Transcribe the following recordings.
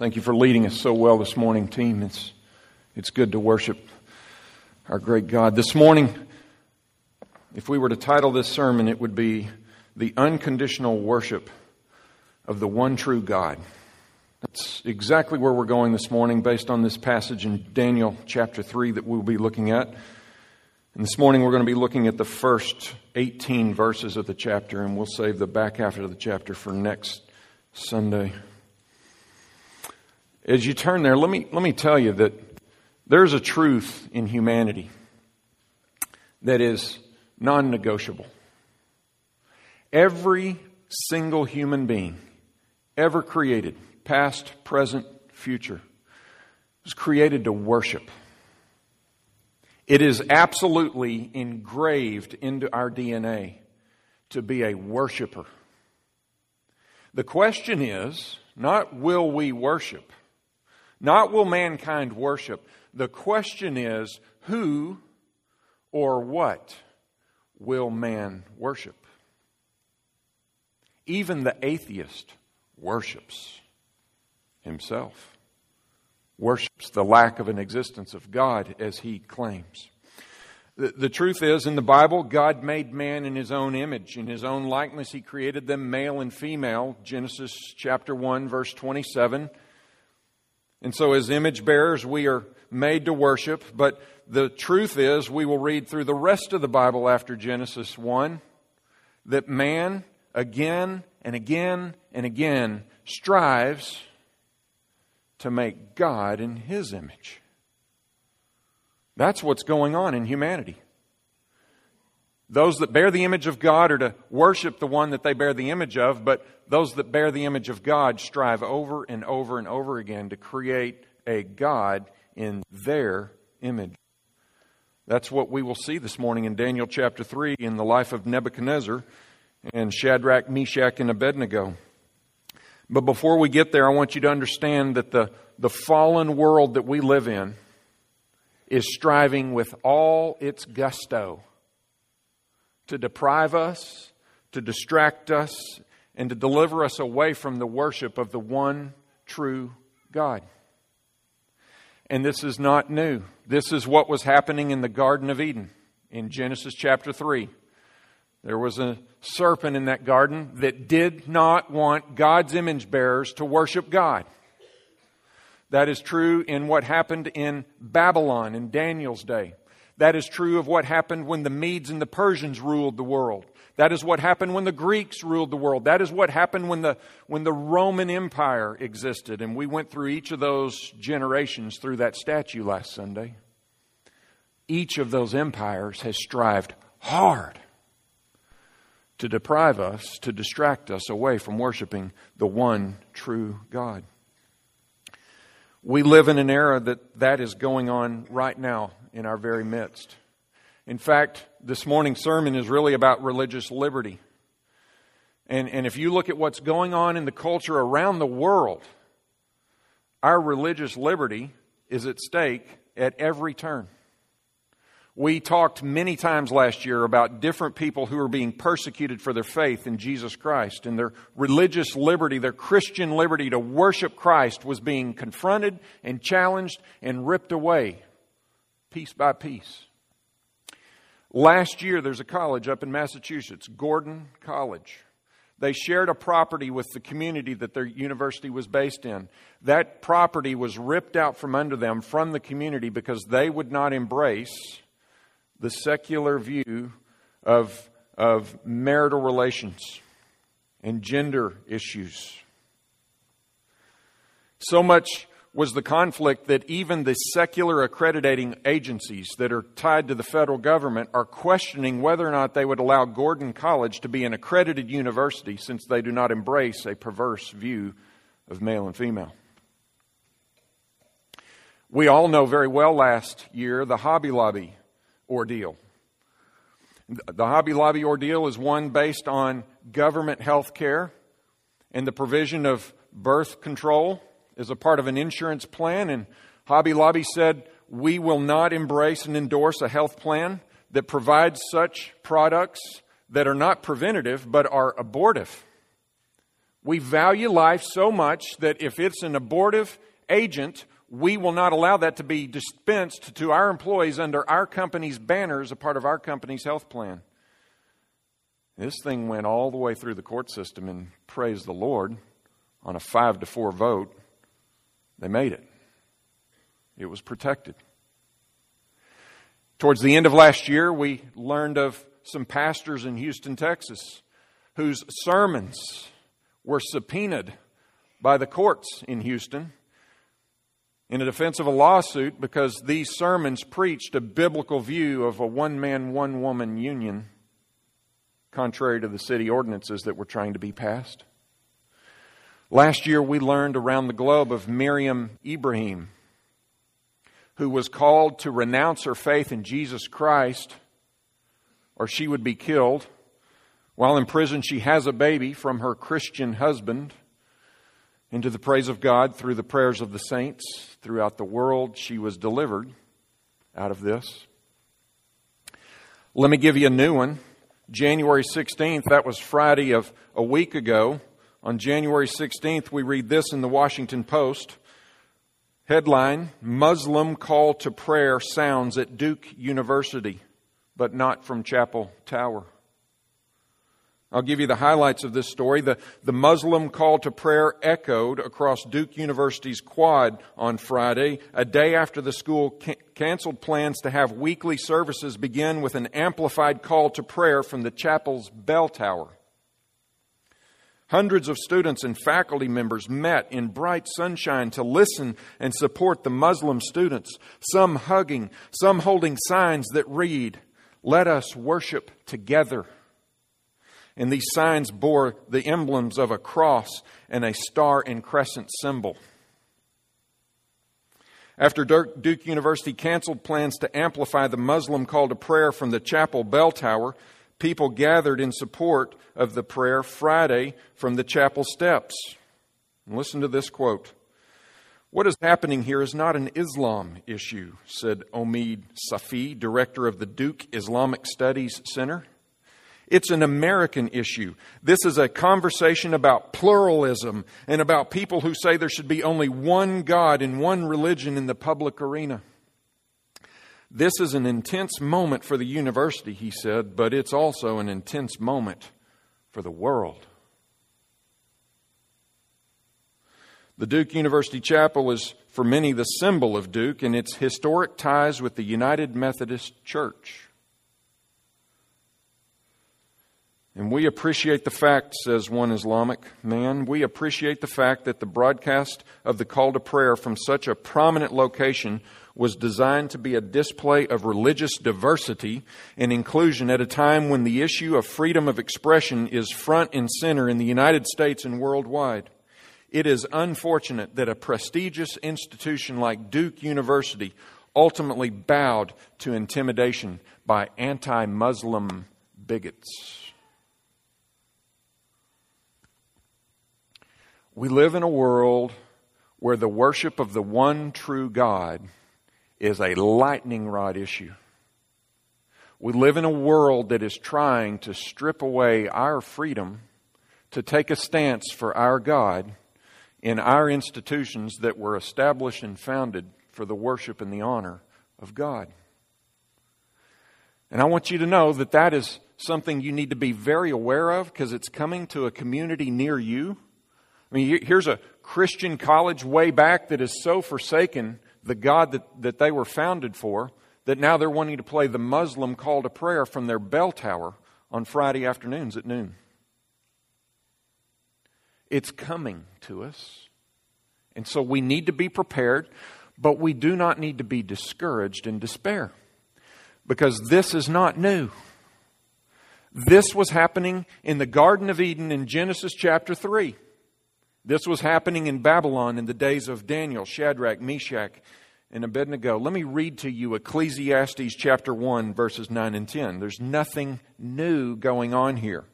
Thank you for leading us so well this morning, team. It's, it's good to worship our great God. This morning, if we were to title this sermon, it would be The Unconditional Worship of the One True God. That's exactly where we're going this morning based on this passage in Daniel chapter 3 that we'll be looking at. And this morning we're going to be looking at the first 18 verses of the chapter, and we'll save the back half of the chapter for next Sunday. As you turn there, let me, let me tell you that there's a truth in humanity that is non negotiable. Every single human being ever created, past, present, future, was created to worship. It is absolutely engraved into our DNA to be a worshiper. The question is not will we worship, not will mankind worship. The question is who or what will man worship? Even the atheist worships himself, worships the lack of an existence of God as he claims. The, truth is, in the Bible, God made man in his own image. In his own likeness, he created them male and female. Genesis chapter 1, verse 27. And so, as image bearers, we are made to worship. But the truth is, we will read through the rest of the Bible after Genesis 1 that man again and again and again strives to make God in his image. That's what's going on in humanity. Those that bear the image of God are to worship the one that they bear the image of, but those that bear the image of God strive over and over and over again to create a God in their image. That's what we will see this morning in Daniel chapter 3 in the life of Nebuchadnezzar and Shadrach, Meshach, and Abednego. But before we get there, I want you to understand that the, the fallen world that we live in is striving with all its gusto to deprive us, to distract us, and to deliver us away from the worship of the one true God. And this is not new. This is what was happening in the Garden of Eden in Genesis chapter 3. There was a serpent in that garden that did not want God's image bearers to worship God. That is true in what happened in Babylon in Daniel's day. That is true of what happened when the Medes and the Persians ruled the world. That is what happened when the Greeks ruled the world. That is what happened when the, when the Roman Empire existed. And we went through each of those generations through that statue last Sunday. Each of those empires has strived hard to deprive us, to distract us away from worshiping the one true God. We live in an era that that is going on right now in our very midst. In fact, this morning's sermon is really about religious liberty. And, and if you look at what's going on in the culture around the world, our religious liberty is at stake at every turn. We talked many times last year about different people who are being persecuted for their faith in Jesus Christ and their religious liberty, their Christian liberty to worship Christ was being confronted and challenged and ripped away piece by piece. Last year, there's a college up in Massachusetts, Gordon College. They shared a property with the community that their university was based in. That property was ripped out from under them from the community because they would not embrace the secular view of, of marital relations and gender issues. So much was the conflict that even the secular accrediting agencies that are tied to the federal government are questioning whether or not they would allow Gordon College to be an accredited university since they do not embrace a perverse view of male and female. We all know very well last year the Hobby Lobby ordeal. The Hobby Lobby ordeal is one based on government health care and the provision of birth control as a part of an insurance plan, and Hobby Lobby said, We will not embrace and endorse a health plan that provides such products that are not preventative but are abortive. We value life so much that if it's an abortive agent, we will not allow that to be dispensed to our employees under our company's banner as a part of our company's health plan. This thing went all the way through the court system, and praise the Lord, on a five to four vote, they made it. It was protected. Towards the end of last year, we learned of some pastors in Houston, Texas, whose sermons were subpoenaed by the courts in Houston in a defense of a lawsuit because these sermons preached a biblical view of a one man, one woman union, contrary to the city ordinances that were trying to be passed. Last year, we learned around the globe of Miriam Ibrahim, who was called to renounce her faith in Jesus Christ or she would be killed. While in prison, she has a baby from her Christian husband. Into the praise of God through the prayers of the saints throughout the world, she was delivered out of this. Let me give you a new one. January 16th, that was Friday of a week ago. On January 16th, we read this in the Washington Post. Headline Muslim call to prayer sounds at Duke University but not from Chapel Tower. I'll give you the highlights of this story. The, the Muslim call to prayer echoed across Duke University's quad on Friday, a day after the school ca- canceled plans to have weekly services begin with an amplified call to prayer from the chapel's bell tower. Hundreds of students and faculty members met in bright sunshine to listen and support the Muslim students, some hugging, some holding signs that read, let us worship together. And these signs bore the emblems of a cross and a star and crescent symbol. After Duke University canceled plans to amplify the Muslim call to prayer from the chapel bell tower, people gathered in support of the prayer Friday from the chapel steps. And listen to this quote what is happening here is not an Islam issue, said Omid Safi, director of the Duke Islamic Studies Center. It's an American issue. This is a conversation about pluralism and about people who say there should be only one God and one religion in the public arena. This is an intense moment for the university, he said, but it's also an intense moment for the world. The Duke University Chapel is, for many, the symbol of Duke and its historic ties with the United Methodist Church. And we appreciate the fact, says one Islamic man, we appreciate the fact that the broadcast of the call to prayer from such a prominent location was designed to be a display of religious diversity and inclusion at a time when the issue of freedom of expression is front and center in the United States and worldwide. It is unfortunate that a prestigious institution like Duke University ultimately bowed to intimidation by anti Muslim bigots. We live in a world where the worship of the one true God is a lightning rod issue. We live in a world that is trying to strip away our freedom to take a stance for our God in our institutions that were established and founded for the worship and the honor of God. And I want you to know that that is something you need to be very aware of because it's coming to a community near you. I mean, here's a Christian college way back that is so forsaken the God that, that they were founded for that now they're wanting to play the Muslim call to prayer from their bell tower on Friday afternoons at noon. It's coming to us. And so we need to be prepared, but we do not need to be discouraged and despair because this is not new. This was happening in the Garden of Eden in Genesis chapter 3. This was happening in Babylon in the days of Daniel, Shadrach, Meshach, and Abednego. Let me read to you Ecclesiastes chapter 1, verses 9 and 10. There's nothing new going on here.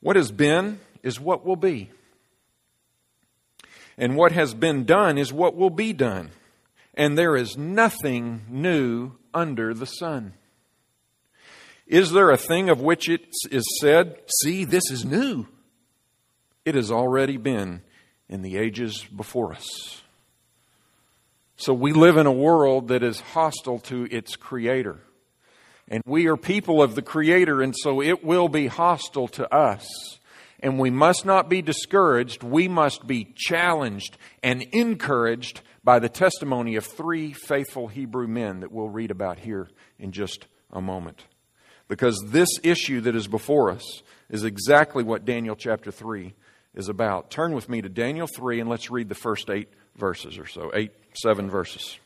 What has been is what will be. And what has been done is what will be done. And there is nothing new under the sun. Is there a thing of which it is said, See, this is new? It has already been in the ages before us. So we live in a world that is hostile to its creator. And we are people of the creator, and so it will be hostile to us. And we must not be discouraged. We must be challenged and encouraged by the testimony of three faithful Hebrew men that we'll read about here in just a moment. Because this issue that is before us is exactly what Daniel chapter 3 is about. Turn with me to Daniel 3 and let's read the first eight verses or so, eight, seven verses.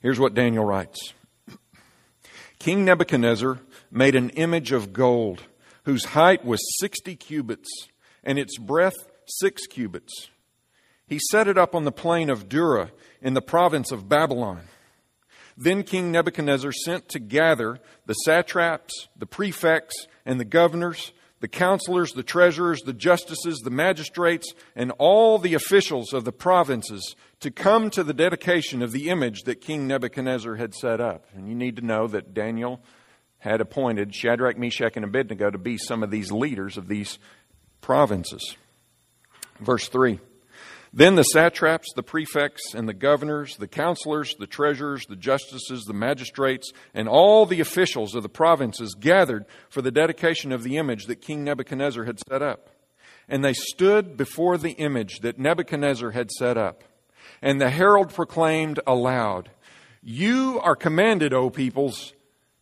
Here's what Daniel writes King Nebuchadnezzar made an image of gold whose height was 60 cubits and its breadth six cubits. He set it up on the plain of Dura in the province of Babylon. Then King Nebuchadnezzar sent to gather the satraps, the prefects, and the governors, the counselors, the treasurers, the justices, the magistrates, and all the officials of the provinces to come to the dedication of the image that King Nebuchadnezzar had set up. And you need to know that Daniel had appointed Shadrach, Meshach, and Abednego to be some of these leaders of these provinces. Verse 3. Then the satraps, the prefects, and the governors, the counselors, the treasurers, the justices, the magistrates, and all the officials of the provinces gathered for the dedication of the image that King Nebuchadnezzar had set up. And they stood before the image that Nebuchadnezzar had set up. And the herald proclaimed aloud, You are commanded, O peoples,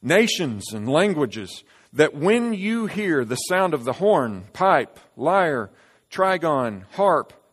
nations, and languages, that when you hear the sound of the horn, pipe, lyre, trigon, harp,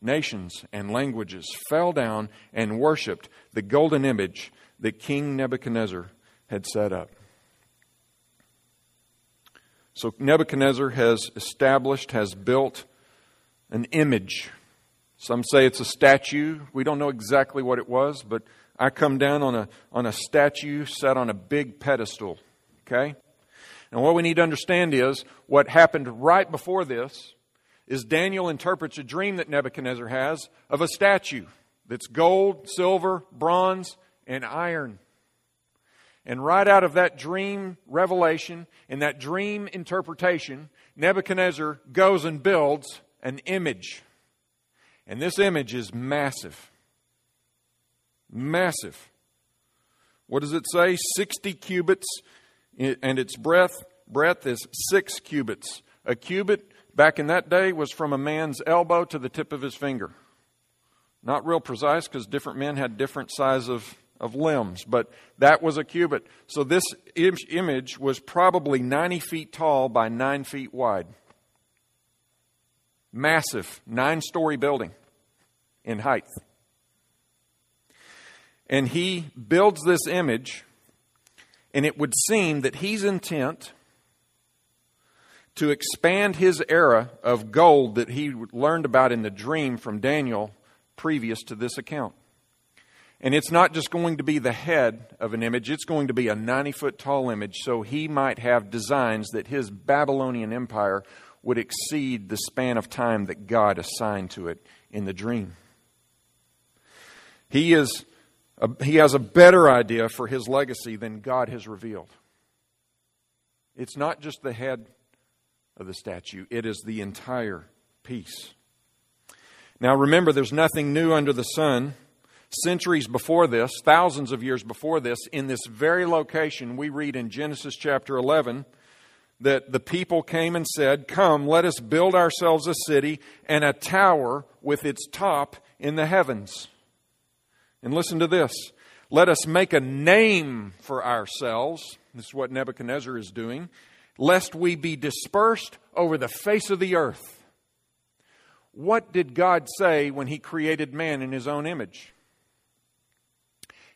nations, and languages fell down and worshiped the golden image that King Nebuchadnezzar had set up. So Nebuchadnezzar has established, has built an image. Some say it's a statue. We don't know exactly what it was, but I come down on a, on a statue set on a big pedestal. Okay? And what we need to understand is what happened right before this is Daniel interprets a dream that Nebuchadnezzar has of a statue that's gold, silver, bronze, and iron. And right out of that dream revelation and that dream interpretation, Nebuchadnezzar goes and builds an image. And this image is massive. Massive. What does it say? 60 cubits, and its breadth, breadth is six cubits. A cubit back in that day was from a man's elbow to the tip of his finger. Not real precise because different men had different size of, of limbs, but that was a cubit. So this image was probably 90 feet tall by 9 feet wide. Massive, nine story building in height. And he builds this image, and it would seem that he's intent to expand his era of gold that he learned about in the dream from Daniel previous to this account. And it's not just going to be the head of an image, it's going to be a 90 foot tall image, so he might have designs that his Babylonian empire would exceed the span of time that God assigned to it in the dream. He, is a, he has a better idea for his legacy than God has revealed. It's not just the head of the statue, it is the entire piece. Now remember, there's nothing new under the sun. Centuries before this, thousands of years before this, in this very location, we read in Genesis chapter 11 that the people came and said, Come, let us build ourselves a city and a tower with its top in the heavens. And listen to this let us make a name for ourselves. This is what Nebuchadnezzar is doing lest we be dispersed over the face of the earth. What did God say when He created man in His own image?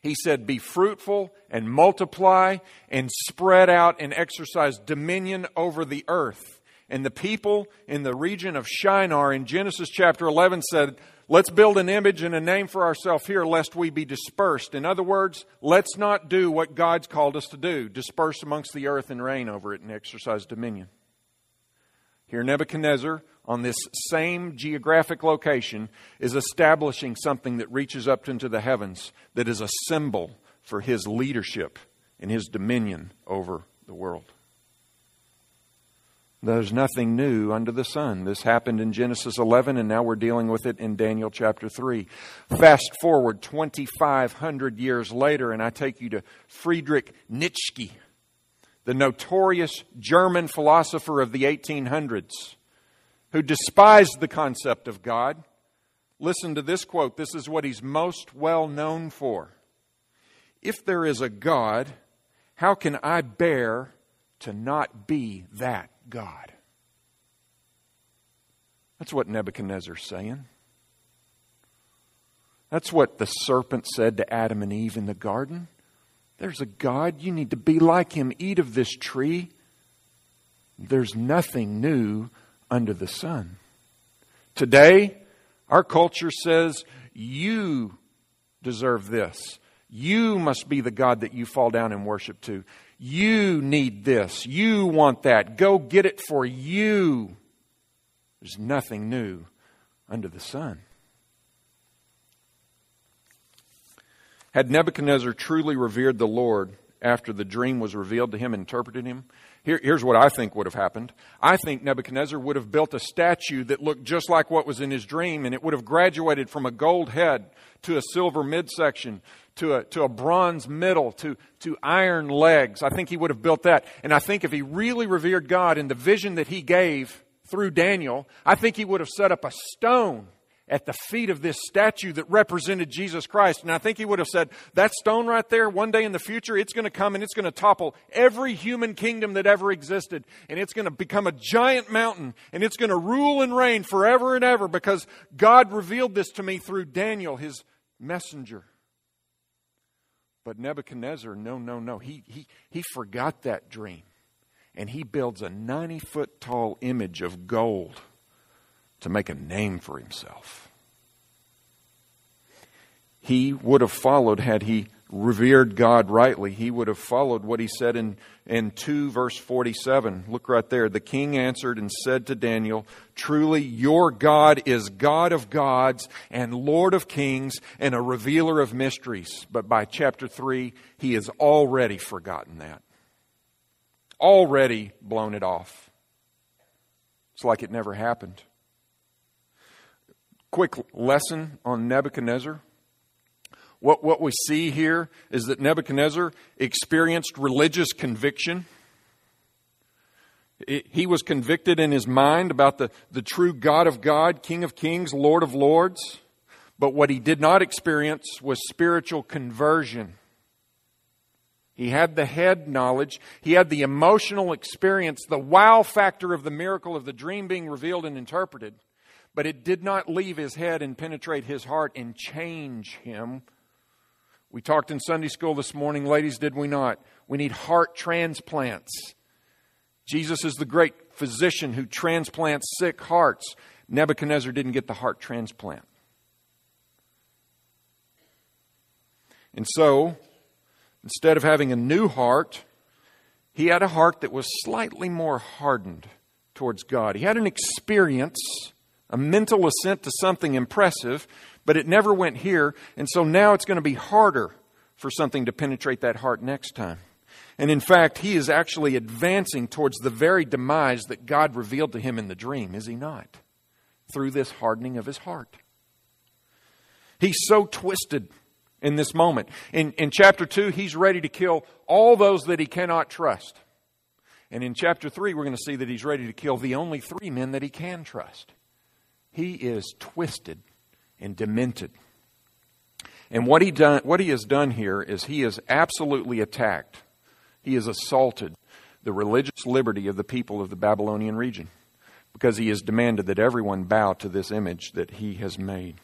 He said, Be fruitful and multiply and spread out and exercise dominion over the earth. And the people in the region of Shinar in Genesis chapter 11 said, let's build an image and a name for ourselves here lest we be dispersed. In other words, let's not do what God's called us to do disperse amongst the earth and reign over it and exercise dominion. Here, Nebuchadnezzar, on this same geographic location, is establishing something that reaches up into the heavens that is a symbol for his leadership and his dominion over the world. There's nothing new under the sun. This happened in Genesis 11, and now we're dealing with it in Daniel chapter 3. Fast forward 2,500 years later, and I take you to Friedrich Nietzsche, the notorious German philosopher of the 1800s, who despised the concept of God. Listen to this quote. This is what he's most well known for. If there is a God, how can I bear to not be that God. That's what Nebuchadnezzar's saying. That's what the serpent said to Adam and Eve in the garden. There's a God. You need to be like him. Eat of this tree. There's nothing new under the sun. Today, our culture says, You deserve this. You must be the God that you fall down and worship to. You need this. You want that. Go get it for you. There's nothing new under the sun. Had Nebuchadnezzar truly revered the Lord after the dream was revealed to him interpreted him, here, here's what I think would have happened. I think Nebuchadnezzar would have built a statue that looked just like what was in his dream, and it would have graduated from a gold head to a silver midsection to a, to a bronze middle, to, to iron legs. I think he would have built that. And I think if he really revered God in the vision that he gave through Daniel, I think he would have set up a stone at the feet of this statue that represented Jesus Christ. And I think he would have said, That stone right there, one day in the future, it's going to come and it's going to topple every human kingdom that ever existed. And it's going to become a giant mountain and it's going to rule and reign forever and ever because God revealed this to me through Daniel, his messenger. But Nebuchadnezzar, no, no, no. He, he, he forgot that dream. And he builds a 90 foot tall image of gold to make a name for himself. He would have followed had he revered God rightly, he would have followed what he said in, in 2 verse 47. Look right there. The king answered and said to Daniel, Truly your God is God of gods and Lord of kings and a revealer of mysteries. But by chapter 3, he has already forgotten that. Already blown it off. It's like it never happened. Quick lesson on Nebuchadnezzar. What, what we see here is that Nebuchadnezzar experienced religious conviction. he was convicted in his mind about the, the true God of God, King of kings, Lord of lords. But what he did not experience was spiritual conversion. He had the head knowledge. He had the emotional experience, the wow factor of the miracle of the dream being revealed and interpreted. But it did not leave his head and penetrate his heart and change him we talked in Sunday school this morning, ladies, did we not? We need heart transplants. Jesus is the great physician who transplants sick hearts. Nebuchadnezzar didn't get the heart transplant. And so, instead of having a new heart, he had a heart that was slightly more hardened towards God. He had an experience, a mental assent to something impressive, but it never went here, and so now it's going to be harder for something to penetrate that heart next time. And in fact, he is actually advancing towards the very demise that God revealed to him in the dream, is he not? Through this hardening of his heart. He's so twisted in this moment. In, in chapter 2, he's ready to kill all those that he cannot trust. And in chapter 3, we're going to see that he's ready to kill the only three men that he can trust. He is twisted and demented. And what he, done, what he has done here is he has absolutely attacked, he has assaulted the religious liberty of the people of the Babylonian region because he has demanded that everyone bow to this image that he has made.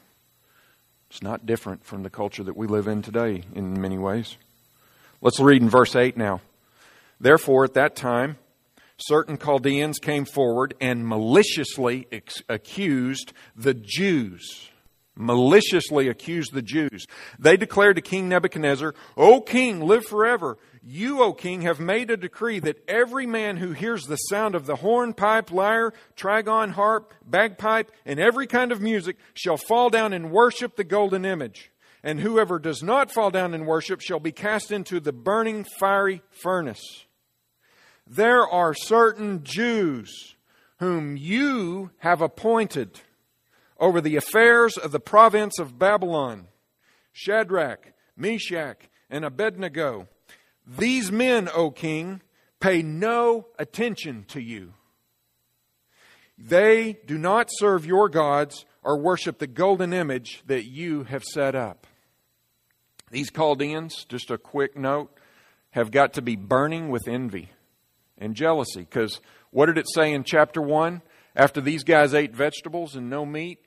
It's not different from the culture that we live in today in many ways. Let's read in verse 8 now. Therefore, at that time, certain Chaldeans came forward and maliciously ex- accused the Jews maliciously accused the Jews. They declared to King Nebuchadnezzar, O king, live forever. You, O king, have made a decree that every man who hears the sound of the horn, pipe, lyre, trigon, harp, bagpipe, and every kind of music shall fall down and worship the golden image. And whoever does not fall down and worship shall be cast into the burning fiery furnace. There are certain Jews whom you have appointed over the affairs of the province of Babylon Shadrach, Meshach, and Abednego. These men, O king, pay no attention to you. They do not serve your gods or worship the golden image that you have set up. These Chaldeans, just a quick note, have got to be burning with envy and jealousy. Because what did it say in chapter 1? After these guys ate vegetables and no meat,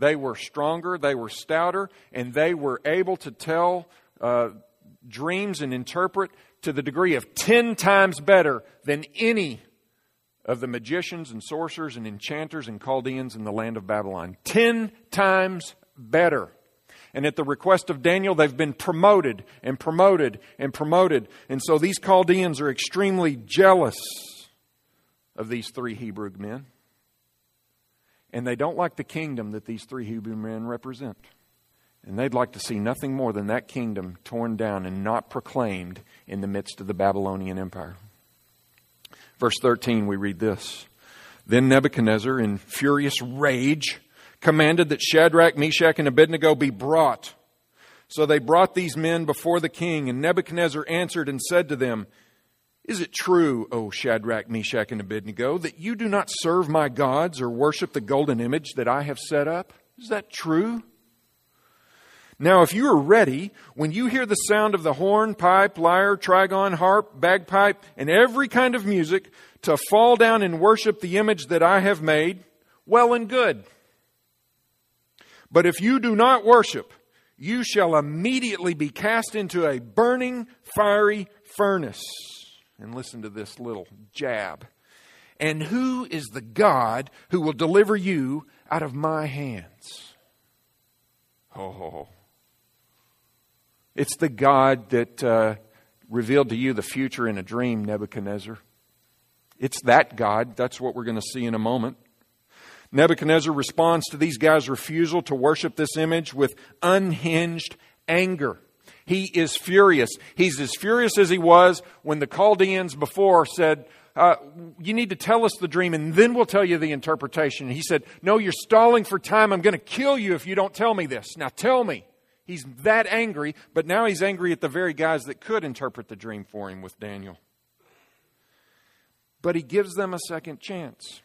they were stronger, they were stouter, and they were able to tell uh, dreams and interpret to the degree of 10 times better than any of the magicians and sorcerers and enchanters and Chaldeans in the land of Babylon. 10 times better. And at the request of Daniel, they've been promoted and promoted and promoted. And so these Chaldeans are extremely jealous of these three Hebrew men. And they don't like the kingdom that these three Hebrew men represent. And they'd like to see nothing more than that kingdom torn down and not proclaimed in the midst of the Babylonian Empire. Verse 13, we read this Then Nebuchadnezzar, in furious rage, commanded that Shadrach, Meshach, and Abednego be brought. So they brought these men before the king, and Nebuchadnezzar answered and said to them, Is it true, O Shadrach, Meshach, and Abednego, that you do not serve my gods or worship the golden image that I have set up? Is that true? Now, if you are ready, when you hear the sound of the horn, pipe, lyre, trigon, harp, bagpipe, and every kind of music, to fall down and worship the image that I have made, well and good. But if you do not worship, you shall immediately be cast into a burning, fiery furnace. And listen to this little jab. And who is the God who will deliver you out of my hands? Oh, it's the God that uh, revealed to you the future in a dream, Nebuchadnezzar. It's that God. That's what we're going to see in a moment. Nebuchadnezzar responds to these guys' refusal to worship this image with unhinged anger. He is furious. He's as furious as he was when the Chaldeans before said, uh, You need to tell us the dream and then we'll tell you the interpretation. he said, No, you're stalling for time. I'm going to kill you if you don't tell me this. Now tell me. He's that angry, but now he's angry at the very guys that could interpret the dream for him with Daniel. But he gives them a second chance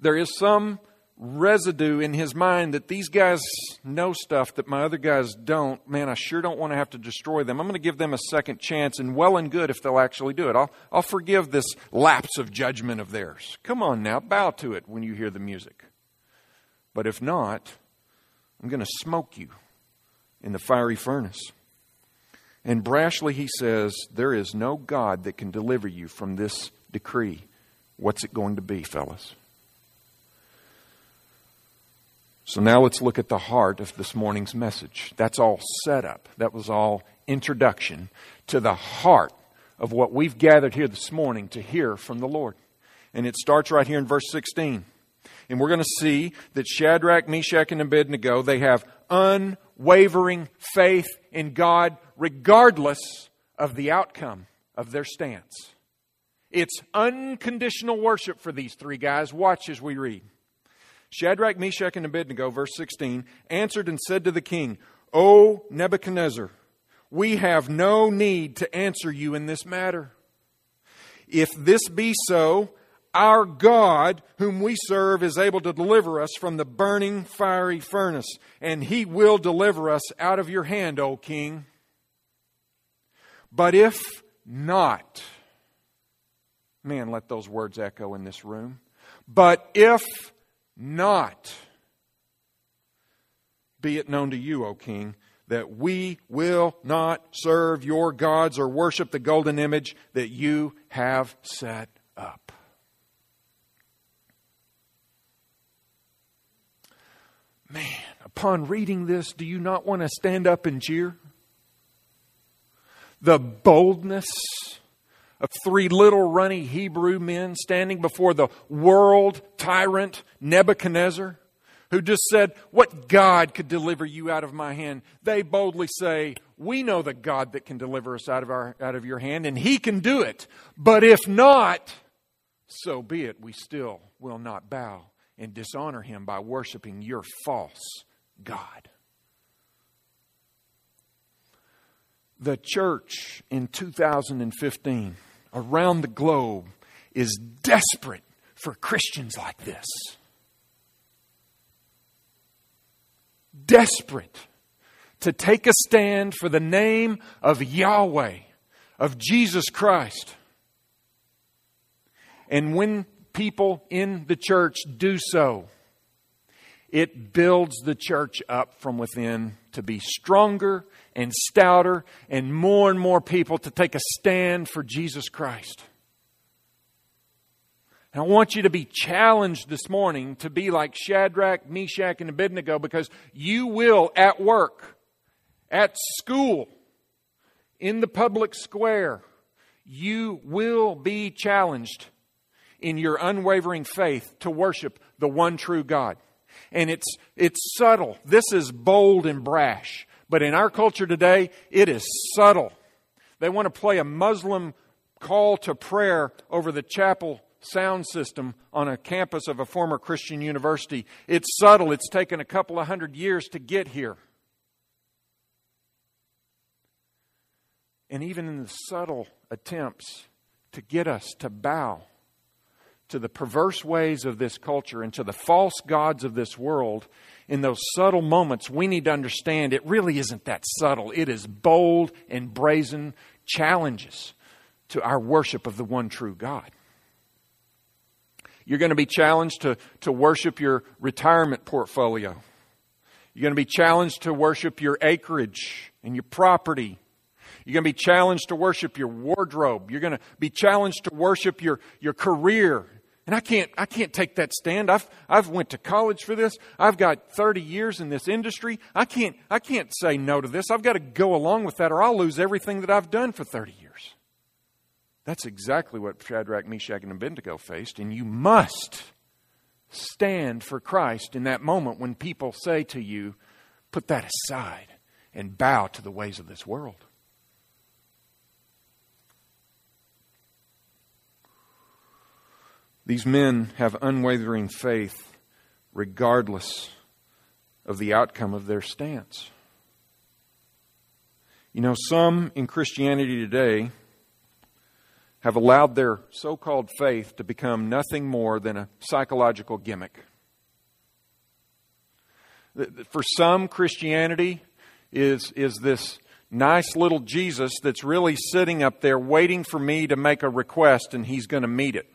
there is some residue in his mind that these guys know stuff that my other guys don't. Man, I sure don't want to have to destroy them. I'm going to give them a second chance, and well and good if they'll actually do it. I'll, I'll forgive this lapse of judgment of theirs. Come on now, bow to it when you hear the music. But if not, I'm going to smoke you in the fiery furnace. And brashly he says, There is no God that can deliver you from this decree. What's it going to be, fellas? So now let's look at the heart of this morning's message. That's all set up. That was all introduction to the heart of what we've gathered here this morning to hear from the Lord. And it starts right here in verse 16. And we're going to see that Shadrach, Meshach, and Abednego, they have unwavering faith in God regardless of the outcome of their stance. It's unconditional worship for these three guys. Watch as we read. Shadrach, Meshach, and Abednego, verse 16, answered and said to the king, O Nebuchadnezzar, we have no need to answer you in this matter. If this be so, our God, whom we serve, is able to deliver us from the burning fiery furnace, and he will deliver us out of your hand, O king. But if not, man, let those words echo in this room. But if not. Be it known to you, O king, that we will not serve your gods or worship the golden image that you have set up. Man, upon reading this, do you not want to stand up and jeer? The boldness of three little runny Hebrew men standing before the world tyrant Nebuchadnezzar, who just said, What God could deliver you out of my hand? They boldly say, We know the God that can deliver us out of, our, out of your hand, and He can do it. But if not, so be it. We still will not bow and dishonor Him by worshiping your false God. The church in 2015 around the globe is desperate for Christians like this. Desperate to take a stand for the name of Yahweh, of Jesus Christ. And when people in the church do so, it builds the church up from within to be stronger and stouter and more and more people to take a stand for Jesus Christ. And I want you to be challenged this morning to be like Shadrach, Meshach, and Abednego because you will at work, at school, in the public square, you will be challenged in your unwavering faith to worship the one true God and it's, it's subtle. This is bold and brash. But in our culture today, it is subtle. They want to play a Muslim call to prayer over the chapel sound system on a campus of a former Christian university. It's subtle. It's taken a couple of hundred years to get here. And even in the subtle attempts to get us to bow to the perverse ways of this culture and to the false gods of this world, in those subtle moments, we need to understand it really isn't that subtle. It is bold and brazen challenges to our worship of the one true God. You're going to be challenged to, to worship your retirement portfolio. You're going to be challenged to worship your acreage and your property. You're going to be challenged to worship your wardrobe. You're going to be challenged to worship your, your career and I can't, I can't take that stand. I've, I've went to college for this. I've got 30 years in this industry. I can't, I can't say no to this. I've got to go along with that or I'll lose everything that I've done for 30 years. That's exactly what Shadrach, Meshach, and Abednego faced. And you must stand for Christ in that moment when people say to you, put that aside and bow to the ways of this world. These men have unwavering faith regardless of the outcome of their stance. You know, some in Christianity today have allowed their so called faith to become nothing more than a psychological gimmick. For some, Christianity is, is this nice little Jesus that's really sitting up there waiting for me to make a request and he's going to meet it.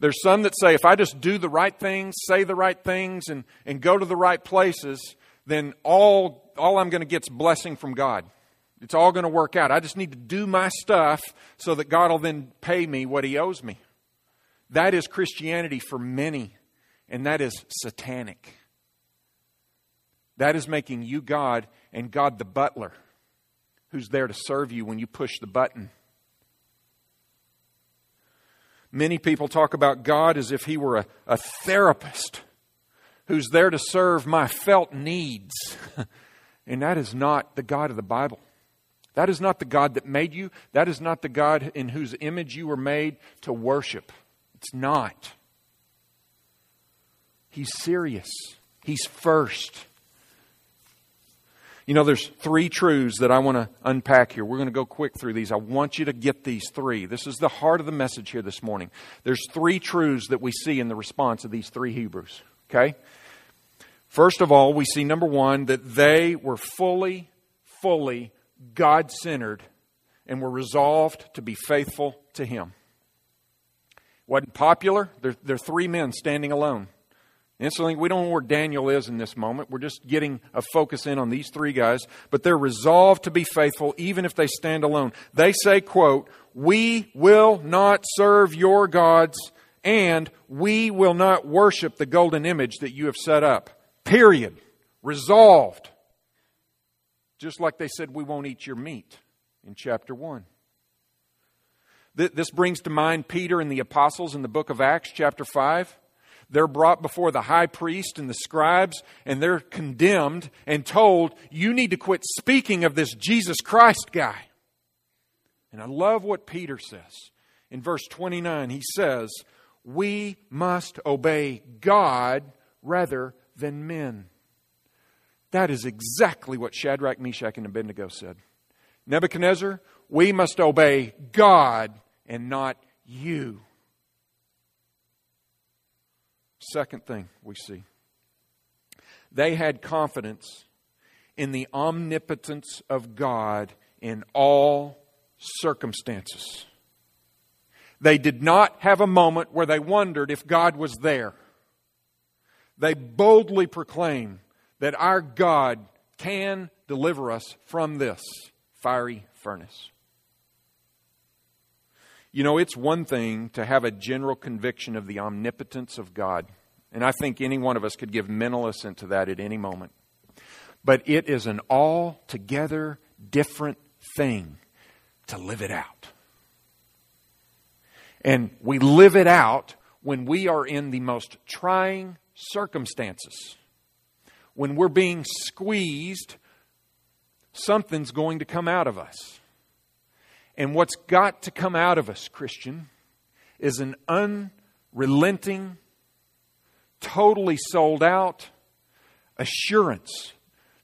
There's some that say if I just do the right things, say the right things, and, and go to the right places, then all, all I'm going to get is blessing from God. It's all going to work out. I just need to do my stuff so that God will then pay me what He owes me. That is Christianity for many, and that is satanic. That is making you God and God the butler who's there to serve you when you push the button. Many people talk about God as if He were a, a therapist who's there to serve my felt needs. and that is not the God of the Bible. That is not the God that made you. That is not the God in whose image you were made to worship. It's not. He's serious. He's first. You know, there's three truths that I want to unpack here. We're going to go quick through these. I want you to get these three. This is the heart of the message here this morning. There's three truths that we see in the response of these three Hebrews. Okay? First of all, we see number one, that they were fully, fully God centered and were resolved to be faithful to Him. Wasn't popular. There, there are three men standing alone. Instantly, we don't know where Daniel is in this moment. We're just getting a focus in on these three guys, but they're resolved to be faithful even if they stand alone. They say, quote, we will not serve your gods and we will not worship the golden image that you have set up. Period. Resolved. Just like they said, we won't eat your meat in chapter 1. This brings to mind Peter and the apostles in the book of Acts, chapter 5. They're brought before the high priest and the scribes, and they're condemned and told, You need to quit speaking of this Jesus Christ guy. And I love what Peter says. In verse 29, he says, We must obey God rather than men. That is exactly what Shadrach, Meshach, and Abednego said. Nebuchadnezzar, we must obey God and not you. Second thing we see they had confidence in the omnipotence of God in all circumstances. They did not have a moment where they wondered if God was there. They boldly proclaim that our God can deliver us from this fiery furnace. You know, it's one thing to have a general conviction of the omnipotence of God. And I think any one of us could give mental assent to that at any moment. But it is an altogether different thing to live it out. And we live it out when we are in the most trying circumstances. When we're being squeezed, something's going to come out of us. And what's got to come out of us, Christian, is an unrelenting, totally sold out assurance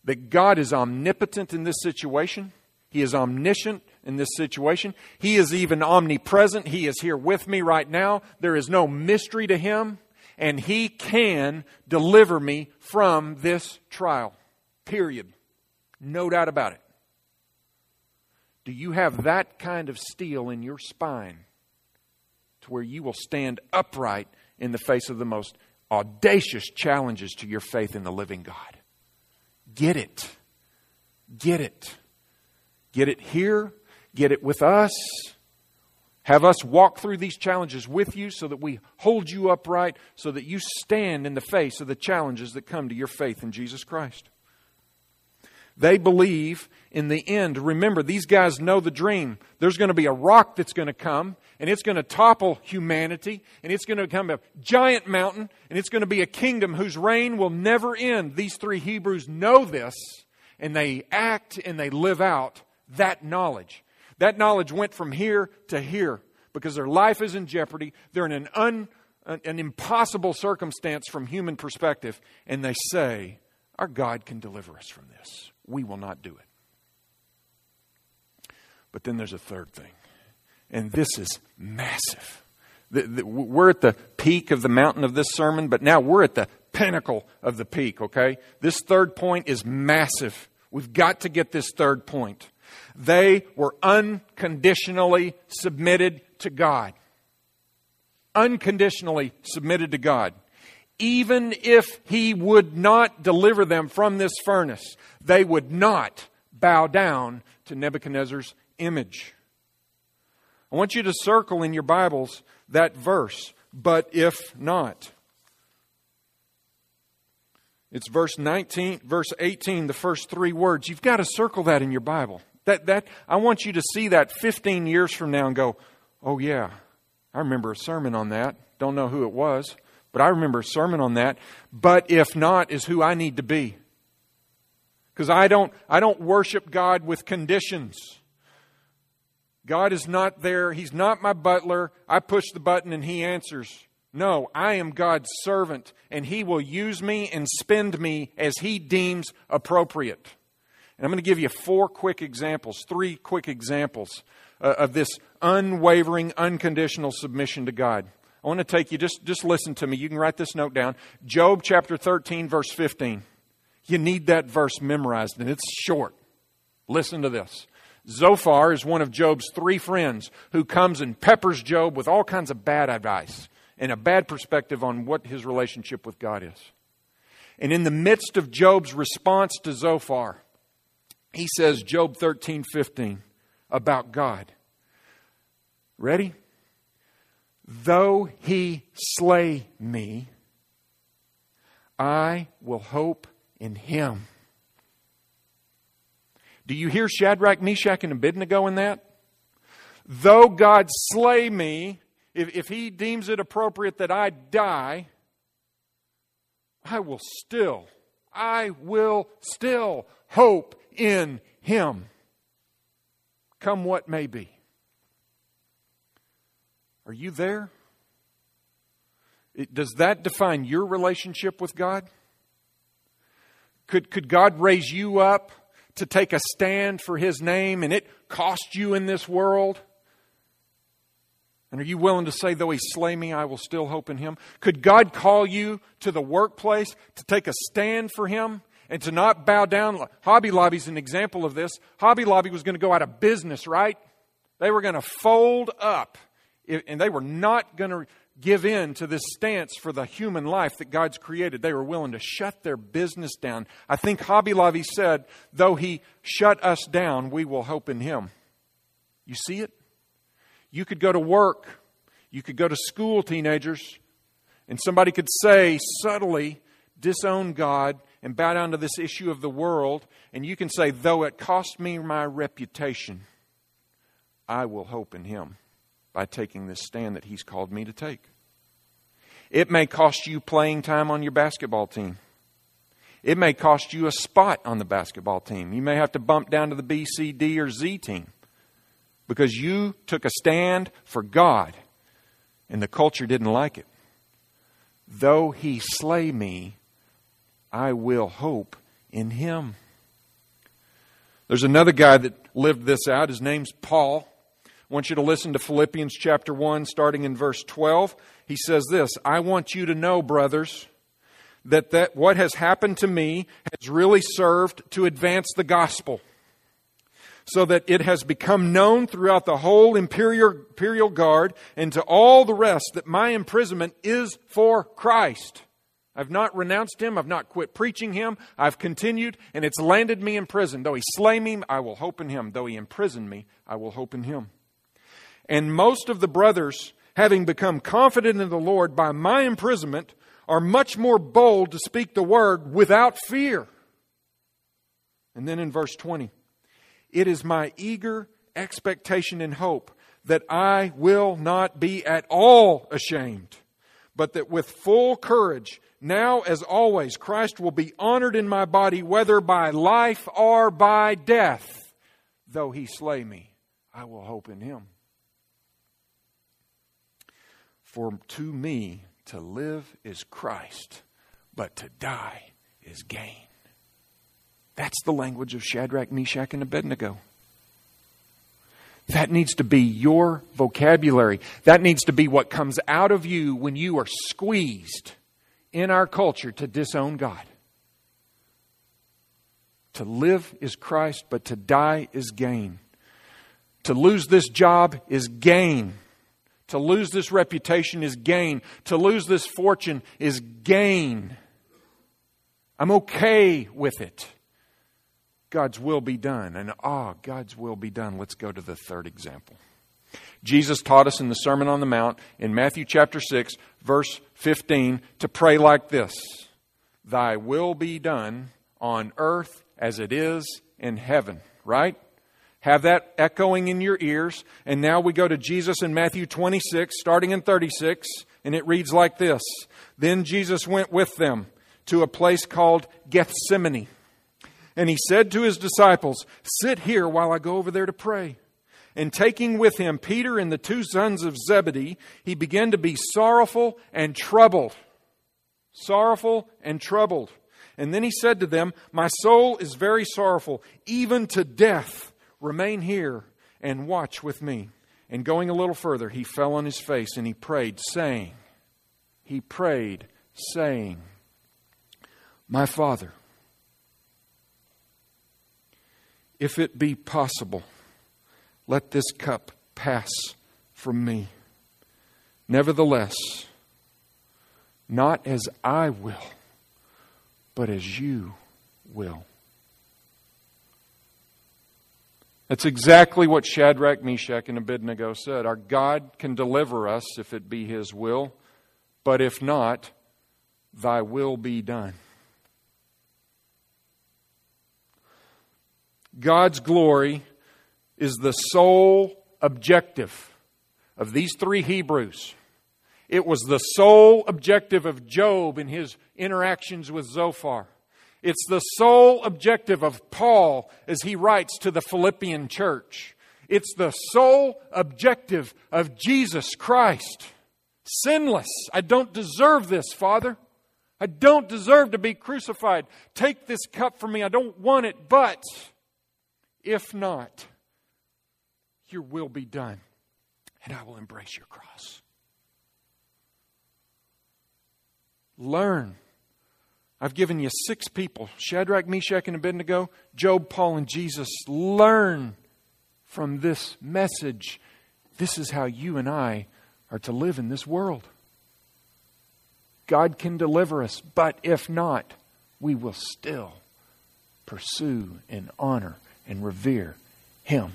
that God is omnipotent in this situation. He is omniscient in this situation. He is even omnipresent. He is here with me right now. There is no mystery to Him, and He can deliver me from this trial. Period. No doubt about it. Do you have that kind of steel in your spine to where you will stand upright in the face of the most audacious challenges to your faith in the living God? Get it. Get it. Get it here. Get it with us. Have us walk through these challenges with you so that we hold you upright, so that you stand in the face of the challenges that come to your faith in Jesus Christ. They believe in the end. Remember, these guys know the dream. There's going to be a rock that's going to come, and it's going to topple humanity, and it's going to become a giant mountain, and it's going to be a kingdom whose reign will never end. These three Hebrews know this, and they act and they live out that knowledge. That knowledge went from here to here because their life is in jeopardy. They're in an, un, an impossible circumstance from human perspective, and they say, Our God can deliver us from this we will not do it. But then there's a third thing, and this is massive. The, the, we're at the peak of the mountain of this sermon, but now we're at the pinnacle of the peak, okay? This third point is massive. We've got to get this third point. They were unconditionally submitted to God. Unconditionally submitted to God even if he would not deliver them from this furnace, they would not bow down to Nebuchadnezzar's image. I want you to circle in your Bibles that verse, but if not. It's verse 19, verse 18, the first three words. You've got to circle that in your Bible. That, that, I want you to see that 15 years from now and go, oh, yeah, I remember a sermon on that. Don't know who it was. But I remember a sermon on that. But if not, is who I need to be. Because I don't, I don't worship God with conditions. God is not there. He's not my butler. I push the button and He answers. No, I am God's servant, and He will use me and spend me as He deems appropriate. And I'm going to give you four quick examples, three quick examples uh, of this unwavering, unconditional submission to God. I want to take you, just, just listen to me. You can write this note down. Job chapter 13, verse 15. You need that verse memorized, and it's short. Listen to this. Zophar is one of Job's three friends who comes and peppers Job with all kinds of bad advice and a bad perspective on what his relationship with God is. And in the midst of Job's response to Zophar, he says, Job 13, 15, about God. Ready? Though he slay me, I will hope in him. Do you hear Shadrach, Meshach, and Abednego in that? Though God slay me, if, if he deems it appropriate that I die, I will still, I will still hope in him, come what may be. Are you there? Does that define your relationship with God? Could, could God raise you up to take a stand for His name and it cost you in this world? And are you willing to say, though He slay me, I will still hope in Him? Could God call you to the workplace to take a stand for Him and to not bow down? Hobby Lobby's an example of this. Hobby Lobby was going to go out of business, right? They were going to fold up and they were not going to give in to this stance for the human life that God's created. They were willing to shut their business down. I think Hobby Lobby said, though he shut us down, we will hope in him. You see it? You could go to work, you could go to school, teenagers, and somebody could say subtly, disown God and bow down to this issue of the world, and you can say, though it cost me my reputation, I will hope in him by taking this stand that He's called me to take. It may cost you playing time on your basketball team. It may cost you a spot on the basketball team. You may have to bump down to the B, C, D, or Z team because you took a stand for God and the culture didn't like it. Though he slay me, I will hope in him. There's another guy that lived this out. His name's Paul. I want you to listen to Philippians chapter 1, starting in verse 12. He says this I want you to know, brothers, that, that what has happened to me has really served to advance the gospel, so that it has become known throughout the whole imperial, imperial guard and to all the rest that my imprisonment is for Christ. I've not renounced him. I've not quit preaching him. I've continued, and it's landed me in prison. Though he slay me, I will hope in him. Though he imprison me, I will hope in him. And most of the brothers, having become confident in the Lord by my imprisonment, are much more bold to speak the word without fear. And then in verse 20, it is my eager expectation and hope that I will not be at all ashamed, but that with full courage, now as always, Christ will be honored in my body, whether by life or by death. Though he slay me, I will hope in him. For to me, to live is Christ, but to die is gain. That's the language of Shadrach, Meshach, and Abednego. That needs to be your vocabulary. That needs to be what comes out of you when you are squeezed in our culture to disown God. To live is Christ, but to die is gain. To lose this job is gain. To lose this reputation is gain. To lose this fortune is gain. I'm okay with it. God's will be done. And ah, oh, God's will be done. Let's go to the third example. Jesus taught us in the Sermon on the Mount in Matthew chapter 6, verse 15, to pray like this Thy will be done on earth as it is in heaven. Right? Have that echoing in your ears. And now we go to Jesus in Matthew 26, starting in 36, and it reads like this Then Jesus went with them to a place called Gethsemane. And he said to his disciples, Sit here while I go over there to pray. And taking with him Peter and the two sons of Zebedee, he began to be sorrowful and troubled. Sorrowful and troubled. And then he said to them, My soul is very sorrowful, even to death. Remain here and watch with me. And going a little further, he fell on his face and he prayed, saying, He prayed, saying, My Father, if it be possible, let this cup pass from me. Nevertheless, not as I will, but as you will. That's exactly what Shadrach, Meshach, and Abednego said. Our God can deliver us if it be His will, but if not, thy will be done. God's glory is the sole objective of these three Hebrews. It was the sole objective of Job in his interactions with Zophar. It's the sole objective of Paul as he writes to the Philippian church. It's the sole objective of Jesus Christ. Sinless. I don't deserve this, Father. I don't deserve to be crucified. Take this cup from me. I don't want it, but if not, your will be done, and I will embrace your cross. Learn. I've given you six people Shadrach, Meshach, and Abednego, Job, Paul, and Jesus. Learn from this message. This is how you and I are to live in this world. God can deliver us, but if not, we will still pursue and honor and revere Him,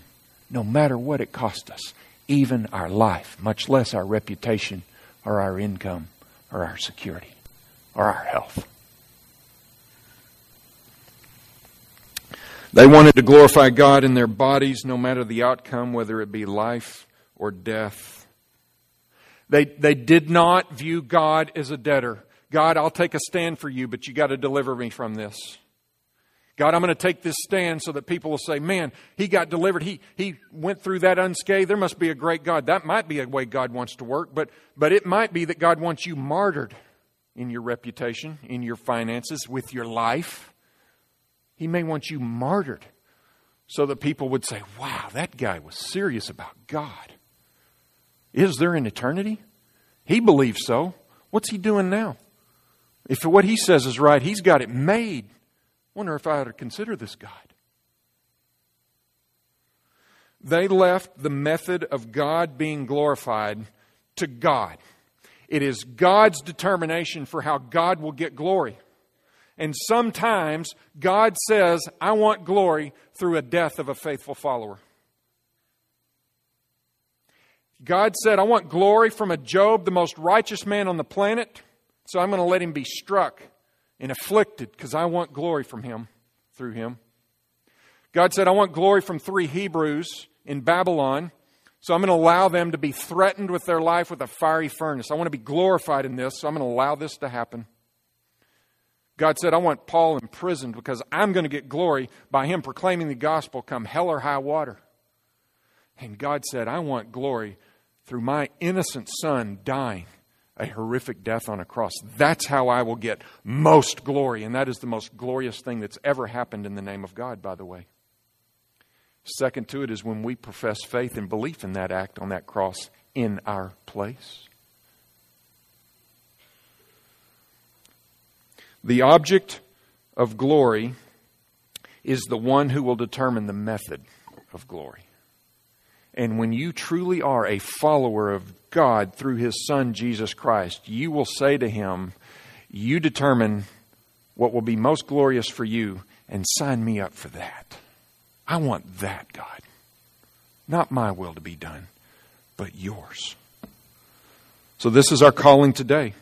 no matter what it costs us, even our life, much less our reputation or our income or our security or our health. They wanted to glorify God in their bodies, no matter the outcome, whether it be life or death. They, they did not view God as a debtor. God, I'll take a stand for you, but you got to deliver me from this. God, I'm going to take this stand so that people will say, man, he got delivered. He, he went through that unscathed. There must be a great God. That might be a way God wants to work, but, but it might be that God wants you martyred in your reputation, in your finances, with your life. He may want you martyred so that people would say, wow, that guy was serious about God. Is there an eternity? He believes so. What's he doing now? If what he says is right, he's got it made. Wonder if I ought to consider this God. They left the method of God being glorified to God. It is God's determination for how God will get glory. And sometimes God says, I want glory through a death of a faithful follower. God said, I want glory from a Job, the most righteous man on the planet, so I'm going to let him be struck and afflicted because I want glory from him through him. God said, I want glory from three Hebrews in Babylon. So I'm going to allow them to be threatened with their life with a fiery furnace. I want to be glorified in this, so I'm going to allow this to happen. God said, I want Paul imprisoned because I'm going to get glory by him proclaiming the gospel come hell or high water. And God said, I want glory through my innocent son dying a horrific death on a cross. That's how I will get most glory. And that is the most glorious thing that's ever happened in the name of God, by the way. Second to it is when we profess faith and belief in that act on that cross in our place. The object of glory is the one who will determine the method of glory. And when you truly are a follower of God through His Son, Jesus Christ, you will say to Him, You determine what will be most glorious for you, and sign me up for that. I want that, God. Not my will to be done, but yours. So, this is our calling today.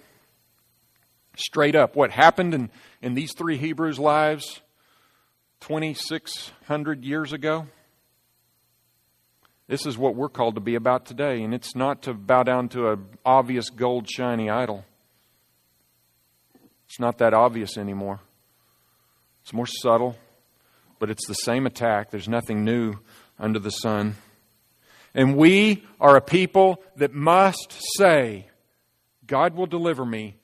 Straight up, what happened in, in these three Hebrews' lives 2,600 years ago? This is what we're called to be about today, and it's not to bow down to an obvious gold shiny idol. It's not that obvious anymore. It's more subtle, but it's the same attack. There's nothing new under the sun. And we are a people that must say, God will deliver me,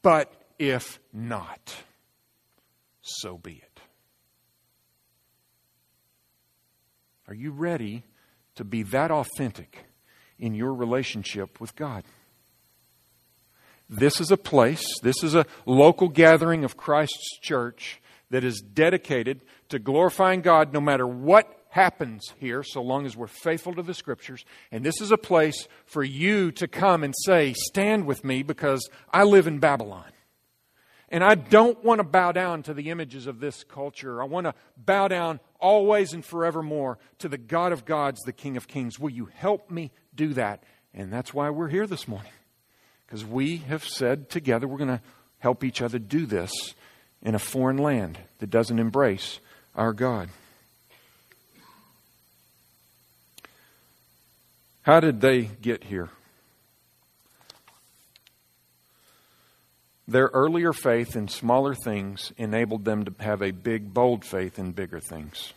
but if not, so be it. Are you ready to be that authentic in your relationship with God. This is a place, this is a local gathering of Christ's church that is dedicated to glorifying God no matter what happens here, so long as we're faithful to the Scriptures. And this is a place for you to come and say, Stand with me because I live in Babylon. And I don't want to bow down to the images of this culture. I want to bow down always and forevermore to the God of gods, the King of kings. Will you help me do that? And that's why we're here this morning. Because we have said together we're going to help each other do this in a foreign land that doesn't embrace our God. How did they get here? Their earlier faith in smaller things enabled them to have a big, bold faith in bigger things.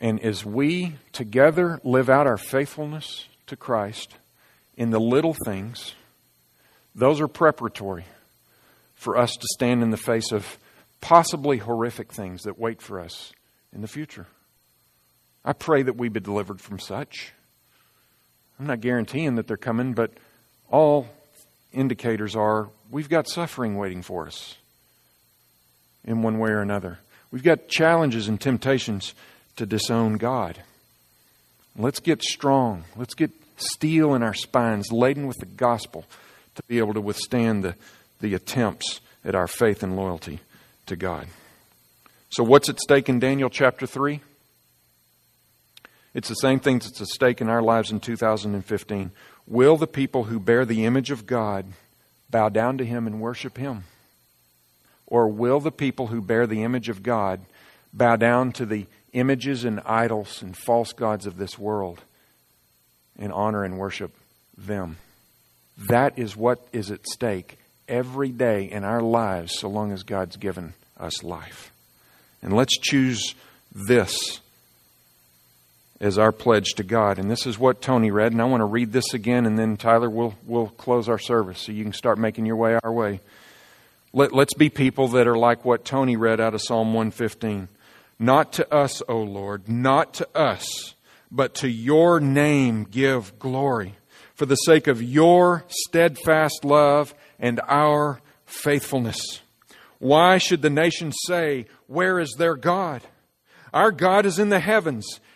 And as we together live out our faithfulness to Christ in the little things, those are preparatory for us to stand in the face of possibly horrific things that wait for us in the future. I pray that we be delivered from such. I'm not guaranteeing that they're coming, but all indicators are we've got suffering waiting for us in one way or another. We've got challenges and temptations to disown God. Let's get strong. Let's get steel in our spines, laden with the gospel, to be able to withstand the, the attempts at our faith and loyalty to God. So, what's at stake in Daniel chapter 3? It's the same thing that's at stake in our lives in 2015. Will the people who bear the image of God bow down to Him and worship Him? Or will the people who bear the image of God bow down to the images and idols and false gods of this world and honor and worship them? That is what is at stake every day in our lives so long as God's given us life. And let's choose this as our pledge to God. And this is what Tony read, and I want to read this again, and then Tyler we'll, we'll close our service so you can start making your way our way. Let, let's be people that are like what Tony read out of Psalm 115. Not to us, O Lord, not to us, but to your name give glory, for the sake of your steadfast love and our faithfulness. Why should the nations say, Where is their God? Our God is in the heavens.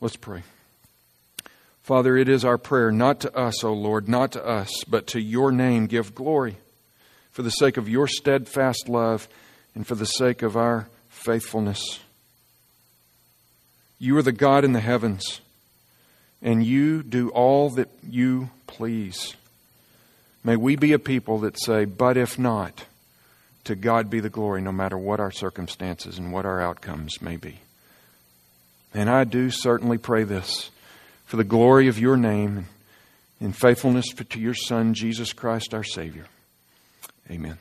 Let's pray. Father, it is our prayer, not to us, O Lord, not to us, but to your name give glory for the sake of your steadfast love and for the sake of our faithfulness. You are the God in the heavens, and you do all that you please. May we be a people that say, but if not, to God be the glory, no matter what our circumstances and what our outcomes may be. And I do certainly pray this for the glory of your name and faithfulness to your Son, Jesus Christ, our Savior. Amen.